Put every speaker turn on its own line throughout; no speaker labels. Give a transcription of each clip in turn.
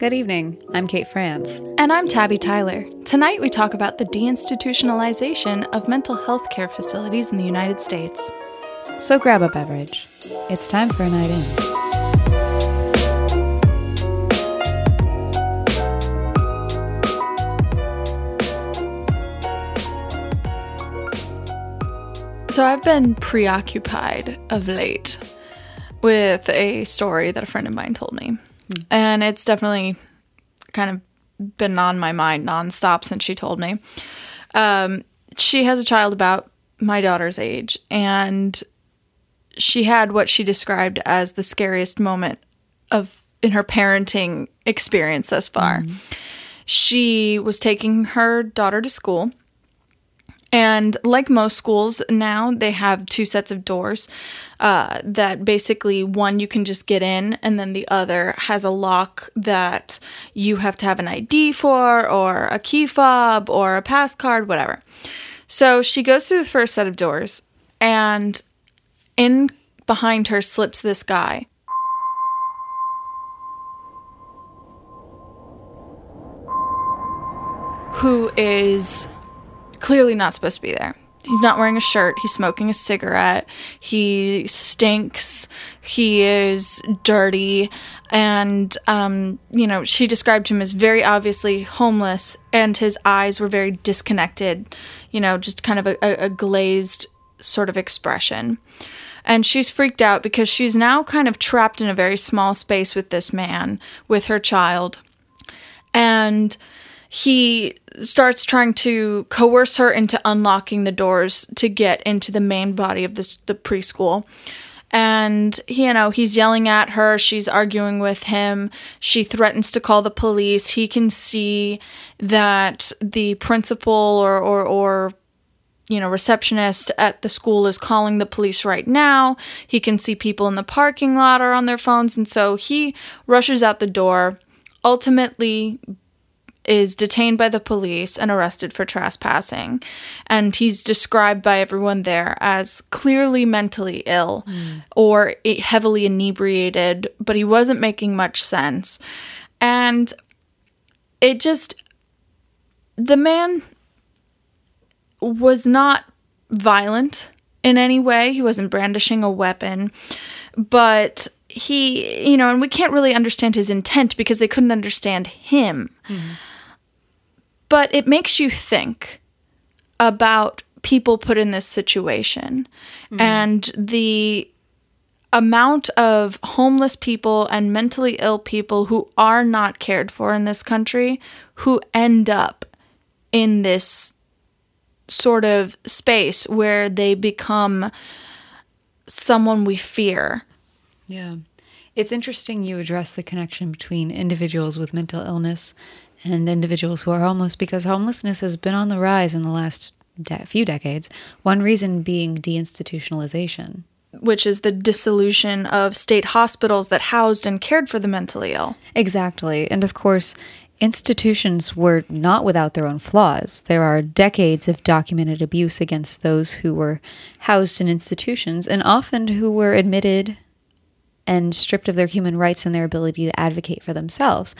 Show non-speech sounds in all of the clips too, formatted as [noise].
Good evening. I'm Kate Frantz.
And I'm Tabby Tyler. Tonight we talk about the deinstitutionalization of mental health care facilities in the United States.
So grab a beverage. It's time for a night in.
So I've been preoccupied of late with a story that a friend of mine told me. And it's definitely kind of been on my mind nonstop since she told me. Um, she has a child about my daughter's age, and she had what she described as the scariest moment of in her parenting experience thus far. She was taking her daughter to school and like most schools now, they have two sets of doors uh, that basically one you can just get in, and then the other has a lock that you have to have an ID for, or a key fob, or a pass card, whatever. So she goes through the first set of doors, and in behind her slips this guy. Who is clearly not supposed to be there. He's not wearing a shirt. He's smoking a cigarette. He stinks. He is dirty. And, um, you know, she described him as very obviously homeless, and his eyes were very disconnected, you know, just kind of a, a, a glazed sort of expression. And she's freaked out because she's now kind of trapped in a very small space with this man, with her child. And he starts trying to coerce her into unlocking the doors to get into the main body of this, the preschool. And you know, he's yelling at her, she's arguing with him, she threatens to call the police. He can see that the principal or or, or you know, receptionist at the school is calling the police right now. He can see people in the parking lot are on their phones, and so he rushes out the door, ultimately is detained by the police and arrested for trespassing. And he's described by everyone there as clearly mentally ill hmm. or heavily inebriated, but he wasn't making much sense. And it just, the man was not violent in any way. He wasn't brandishing a weapon, but he, you know, and we can't really understand his intent because they couldn't understand him. Hmm. But it makes you think about people put in this situation mm-hmm. and the amount of homeless people and mentally ill people who are not cared for in this country who end up in this sort of space where they become someone we fear.
Yeah. It's interesting you address the connection between individuals with mental illness and individuals who are homeless because homelessness has been on the rise in the last de- few decades. One reason being deinstitutionalization.
which is the dissolution of state hospitals that housed and cared for the mentally ill.
Exactly. And of course, institutions were not without their own flaws. There are decades of documented abuse against those who were housed in institutions and often who were admitted and stripped of their human rights and their ability to advocate for themselves.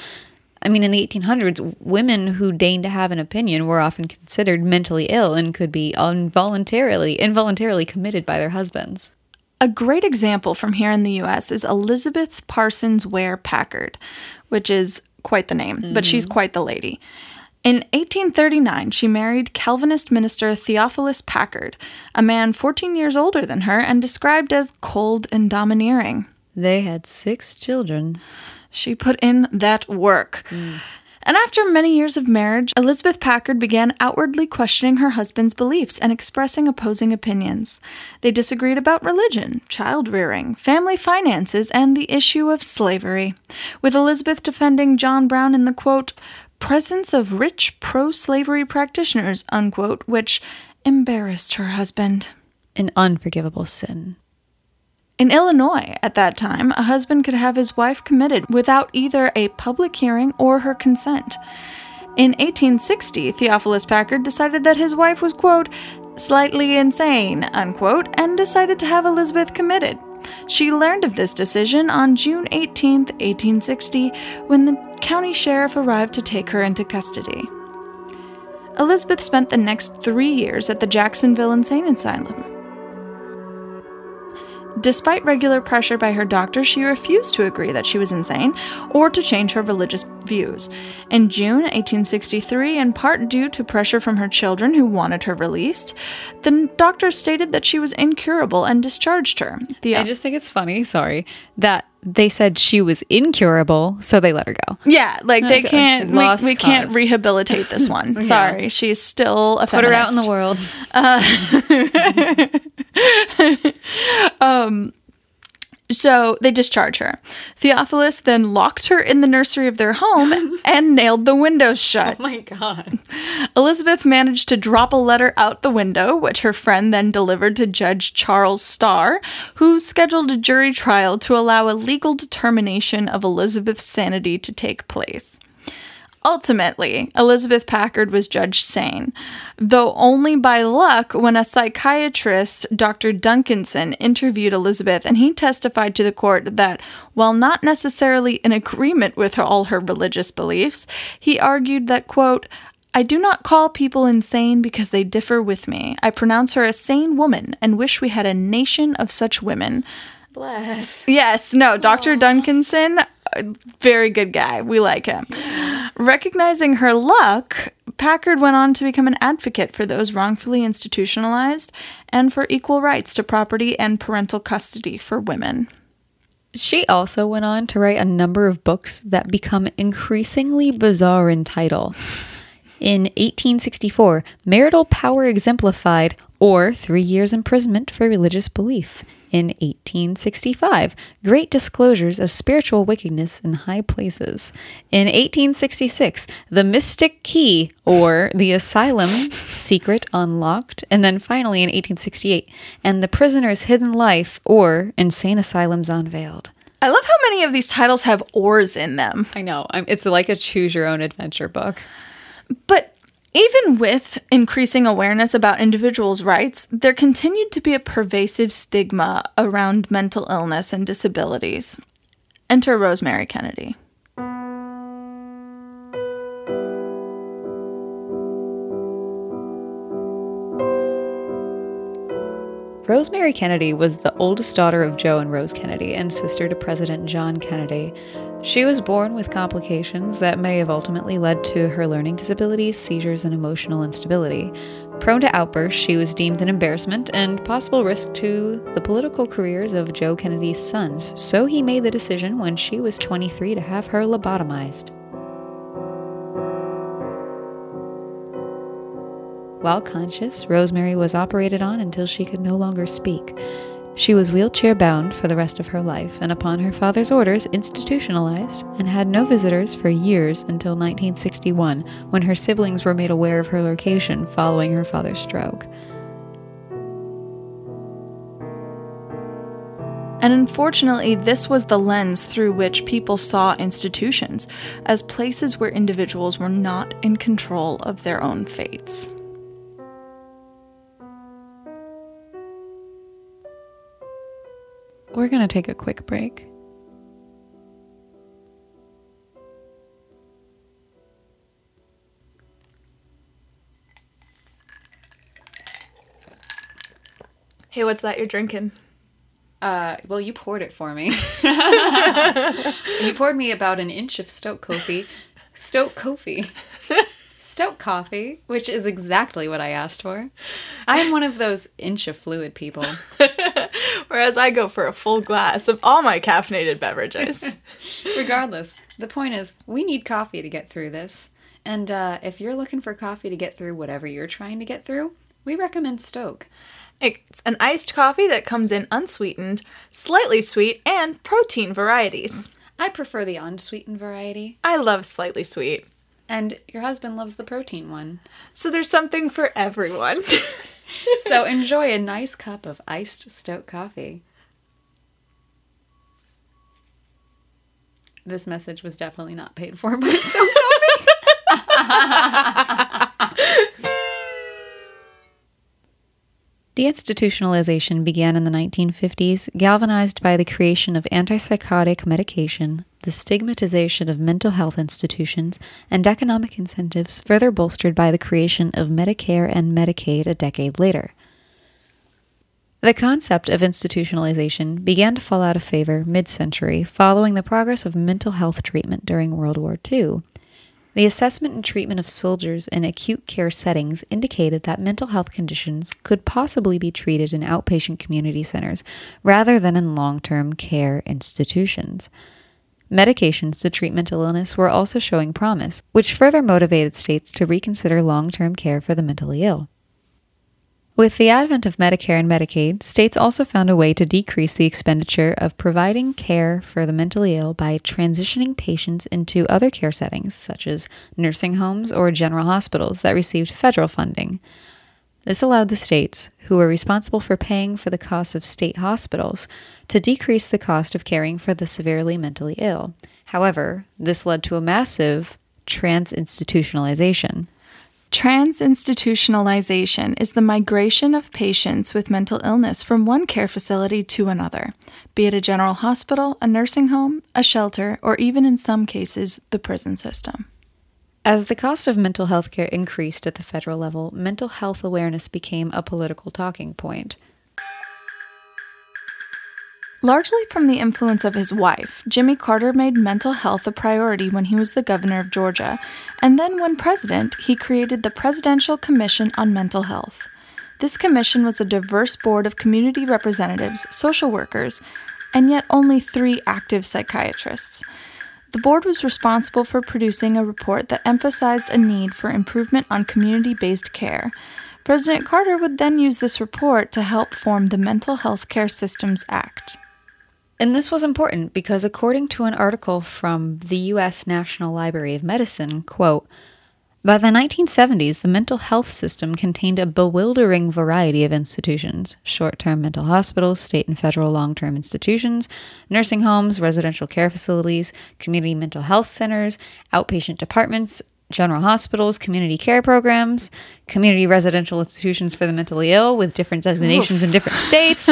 I mean, in the 1800s, women who deigned to have an opinion were often considered mentally ill and could be involuntarily involuntarily committed by their husbands.
A great example from here in the US is Elizabeth Parsons Ware Packard, which is quite the name, but she's mm. quite the lady. In 1839, she married Calvinist minister Theophilus Packard, a man 14 years older than her and described as cold and domineering.
They had six children.
She put in that work. And after many years of marriage, Elizabeth Packard began outwardly questioning her husband's beliefs and expressing opposing opinions. They disagreed about religion, child rearing, family finances, and the issue of slavery, with Elizabeth defending John Brown in the quote, presence of rich pro slavery practitioners, unquote, which embarrassed her husband.
An unforgivable sin.
In Illinois, at that time, a husband could have his wife committed without either a public hearing or her consent. In 1860, Theophilus Packard decided that his wife was, quote, slightly insane, unquote, and decided to have Elizabeth committed. She learned of this decision on June 18, 1860, when the county sheriff arrived to take her into custody. Elizabeth spent the next three years at the Jacksonville Insane Asylum. Despite regular pressure by her doctor, she refused to agree that she was insane or to change her religious views. In June 1863, in part due to pressure from her children who wanted her released, the doctor stated that she was incurable and discharged her. The
I just think it's funny, sorry, that they said she was incurable, so they let her go.
yeah, like they [laughs]
Okay.
can't, we,
Lost
we can't rehabilitate this [laughs] one. Sorry, she's still a
Put her out in the
feminist.
Uh, [laughs] world.
So they discharge her. Theophilus then locked her in the nursery of their home [laughs] and nailed the windows shut.
Oh my god.
Elizabeth managed to drop a letter out the window, which her friend then delivered to Judge Charles Starr, who scheduled a jury trial to allow a legal determination of Elizabeth's sanity to take place. Ultimately, Elizabeth Packard was judged sane, though only by luck when a psychiatrist, Dr. Duncanson, interviewed Elizabeth and he testified to the court that, while not necessarily in agreement with her, all her religious beliefs, he argued that, quote, I do not call people insane because they differ with me. I pronounce her a sane woman and wish we had a nation of such women.
Bless.
Yes, no, Dr. Duncanson, a very good guy. We like him. Recognizing her luck, Packard went on to become an advocate for those wrongfully institutionalized and for equal rights to property and parental custody for women.
She also went on to write a number of books that become increasingly bizarre in title. In 1864, Marital Power Exemplified, or Three Years Imprisonment for Religious Belief. In 1865, Great Disclosures of Spiritual Wickedness in High Places. In 1866, The Mystic Key, or The Asylum Secret Unlocked. And then finally in 1868, And the Prisoner's Hidden Life, or Insane Asylums Unveiled.
I love how many of these titles have ors in them.
I know. It's like a choose your own adventure book.
But even with increasing awareness about individuals' rights, there continued to be a pervasive stigma around mental illness and disabilities. Enter Rosemary Kennedy.
Rosemary Kennedy was the oldest daughter of Joe and Rose Kennedy and sister to President John Kennedy. She was born with complications that may have ultimately led to her learning disabilities, seizures, and emotional instability. Prone to outbursts, she was deemed an embarrassment and possible risk to the political careers of Joe Kennedy's sons, so he made the decision when she was 23 to have her lobotomized. While conscious, Rosemary was operated on until she could no longer speak. She was wheelchair bound for the rest of her life, and upon her father's orders, institutionalized, and had no visitors for years until 1961, when her siblings were made aware of her location following her father's stroke.
And unfortunately, this was the lens through which people saw institutions as places where individuals were not in control of their own fates.
We're going to take a quick break.
Hey, what's that you're drinking?
Uh, well, you poured it for me. [laughs] [laughs] you poured me about an inch of SToK coffee. SToK coffee. SToK coffee, which is exactly what I asked for. I'm one of those inch of fluid people. [laughs]
Whereas I go for a full glass of all my caffeinated beverages. [laughs]
Regardless, the point is, we need coffee to get through this. And uh, if you're looking for coffee to get through whatever you're trying to get through, we recommend SToK.
it's an iced coffee that comes in unsweetened, slightly sweet, and protein varieties.
I prefer the unsweetened variety,
I love slightly sweet.
and your husband loves the protein one.
So there's something for everyone. [laughs]
So enjoy a nice cup of iced stout coffee. This message was definitely not paid for by [laughs] SToK Coffee. Deinstitutionalization began in the 1950s, galvanized by the creation of antipsychotic medication, the stigmatization of mental health institutions, and economic incentives further bolstered by the creation of Medicare and Medicaid a decade later. The concept of institutionalization began to fall out of favor mid century following the progress of mental health treatment during World War II. The assessment and treatment of soldiers in acute care settings indicated that mental health conditions could possibly be treated in outpatient community centers rather than in long term care institutions. Medications to treat mental illness were also showing promise, which further motivated states to reconsider long term care for the mentally ill. With the advent of Medicare and Medicaid, states also found a way to decrease the expenditure of providing care for the mentally ill by transitioning patients into other care settings, such as nursing homes or general hospitals that received federal funding. This allowed the states, who were responsible for paying for the costs of state hospitals, to decrease the cost of caring for the severely mentally ill. However, this led to a massive transinstitutionalization.
Transinstitutionalization is the migration of patients with mental illness from one care facility to another, be it a general hospital, a nursing home, a shelter, or even in some cases, the prison system.
As the cost of mental health care increased at the federal level, mental health awareness became a political talking point.
Largely from the influence of his wife, Jimmy Carter made mental health a priority when he was the governor of Georgia, and then when president, he created the Presidential Commission on Mental Health. This commission was a diverse board of community representatives, social workers, and yet only three active psychiatrists. The board was responsible for producing a report that emphasized a need for improvement on community based care. President Carter would then use this report to help form the Mental Health Care Systems Act.
And this was important because according to an article from the US National Library of Medicine, quote, by the 1970s, the mental health system contained a bewildering variety of institutions short term mental hospitals, state and federal long term institutions, nursing homes, residential care facilities, community mental health centers, outpatient departments, general hospitals, community care programs, community residential institutions for the mentally ill with different designations Oof. in different states,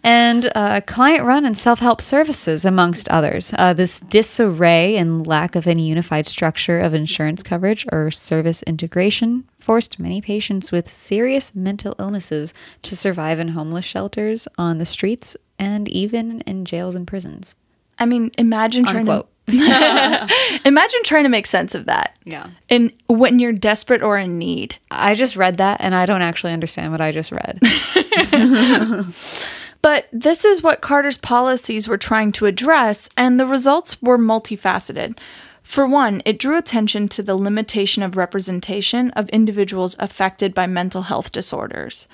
[laughs] and uh, client run and self help services, amongst others. Uh, this disarray and lack of any unified structure of insurance coverage or service integration forced many patients with serious mental illnesses to survive in homeless shelters, on the streets, and even in jails and prisons.
I mean, imagine trying Unquote. to [laughs] Imagine trying to make sense of that.
Yeah.
And when you're desperate or in need.
I just read that and I don't actually understand what I just read. [laughs] [laughs]
but this is what Carter's policies were trying to address, and the results were multifaceted. For one, it drew attention to the limitation of representation of individuals affected by mental health disorders.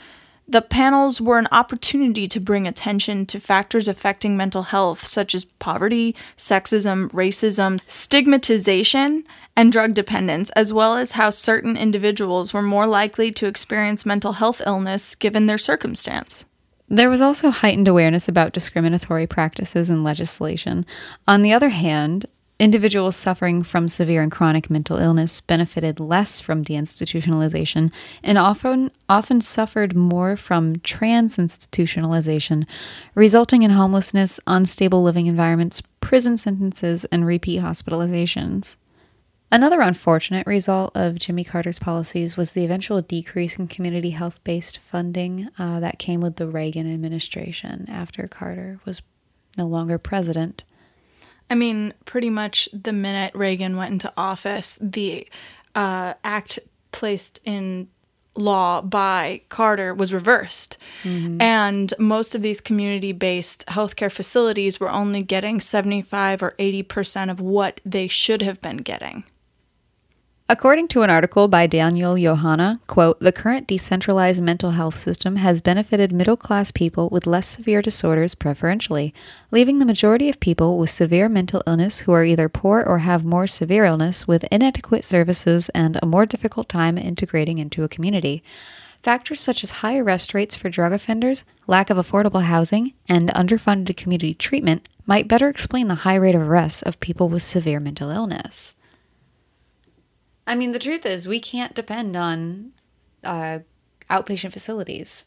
The panels were an opportunity to bring attention to factors affecting mental health, such as poverty, sexism, racism, stigmatization, and drug dependence, as well as how certain individuals were more likely to experience mental health illness given their circumstance.
There was also heightened awareness about discriminatory practices and legislation. On the other hand, Individuals suffering from severe and chronic mental illness benefited less from deinstitutionalization and often often suffered more from transinstitutionalization, resulting in homelessness, unstable living environments, prison sentences, and repeat hospitalizations. Another unfortunate result of Jimmy Carter's policies was the eventual decrease in community health based funding uh, that came with the Reagan administration after Carter was no longer president.
I mean, pretty much the minute Reagan went into office, the uh, act placed in law by Carter was reversed. Mm-hmm. And most of these community based healthcare facilities were only getting 75 or 80% of what they should have been getting.
According to an article by Daniel Yohanna, quote, the current decentralized mental health system has benefited middle class people with less severe disorders preferentially, leaving the majority of people with severe mental illness who are either poor or have more severe illness with inadequate services and a more difficult time integrating into a community. Factors such as high arrest rates for drug offenders, lack of affordable housing, and underfunded community treatment might better explain the high rate of arrests of people with severe mental illness. I mean, the truth is, we can't depend on uh, outpatient facilities.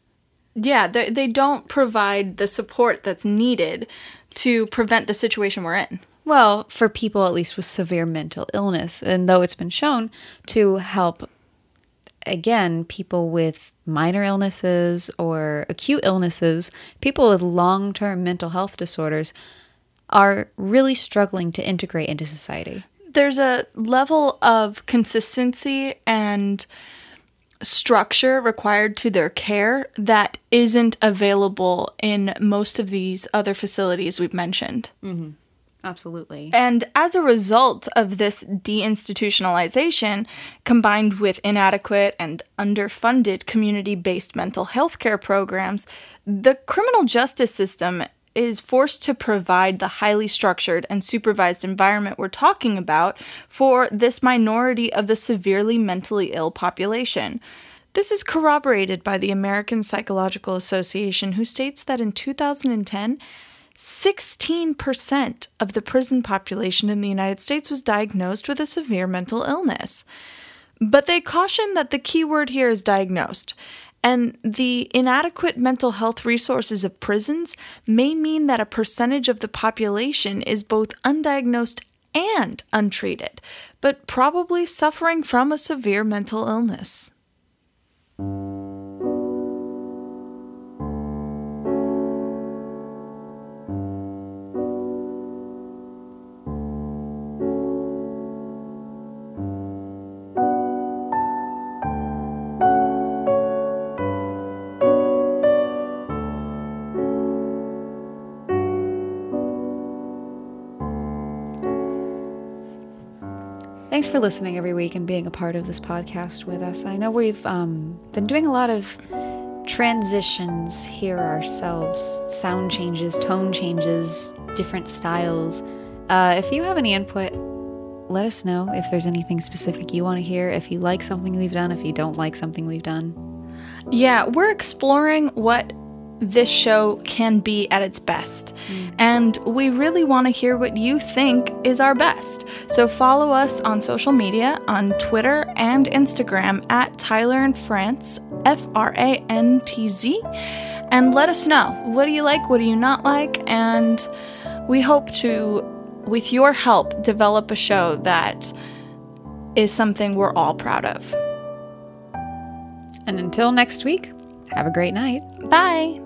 Yeah, they, they don't provide the support that's needed to prevent the situation we're in.
Well, for people at least with severe mental illness, and though it's been shown to help, again, people with minor illnesses or acute illnesses, people with long term mental health disorders are really struggling to integrate into society.
There's a level of consistency and structure required to their care that isn't available in most of these other facilities we've mentioned. Mm-hmm.
Absolutely.
And as a result of this deinstitutionalization, combined with inadequate and underfunded community based mental health care programs, the criminal justice system is forced to provide the highly structured and supervised environment we're talking about for this minority of the severely mentally ill population. This is corroborated by the American Psychological Association, who states that in 2010, 16% of the prison population in the United States was diagnosed with a severe mental illness. But they caution that the key word here is diagnosed. And the inadequate mental health resources of prisons may mean that a percentage of the population is both undiagnosed and untreated, but probably suffering from a severe mental illness.
Thanks for listening every week and being a part of this podcast with us. I know we've um, been doing a lot of transitions here ourselves sound changes, tone changes, different styles. Uh, if you have any input, let us know if there's anything specific you want to hear, if you like something we've done, if you don't like something we've done.
Yeah, we're exploring what this show can be at its best. Mm. And we really want to hear what you think is our best. So follow us on social media on Twitter and Instagram at Tyler and Frantz, F R A N T Z, and let us know what do you like, what do you not like, and we hope to, with your help, develop a show that is something we're all proud of.
And until next week, have a great night.
Bye!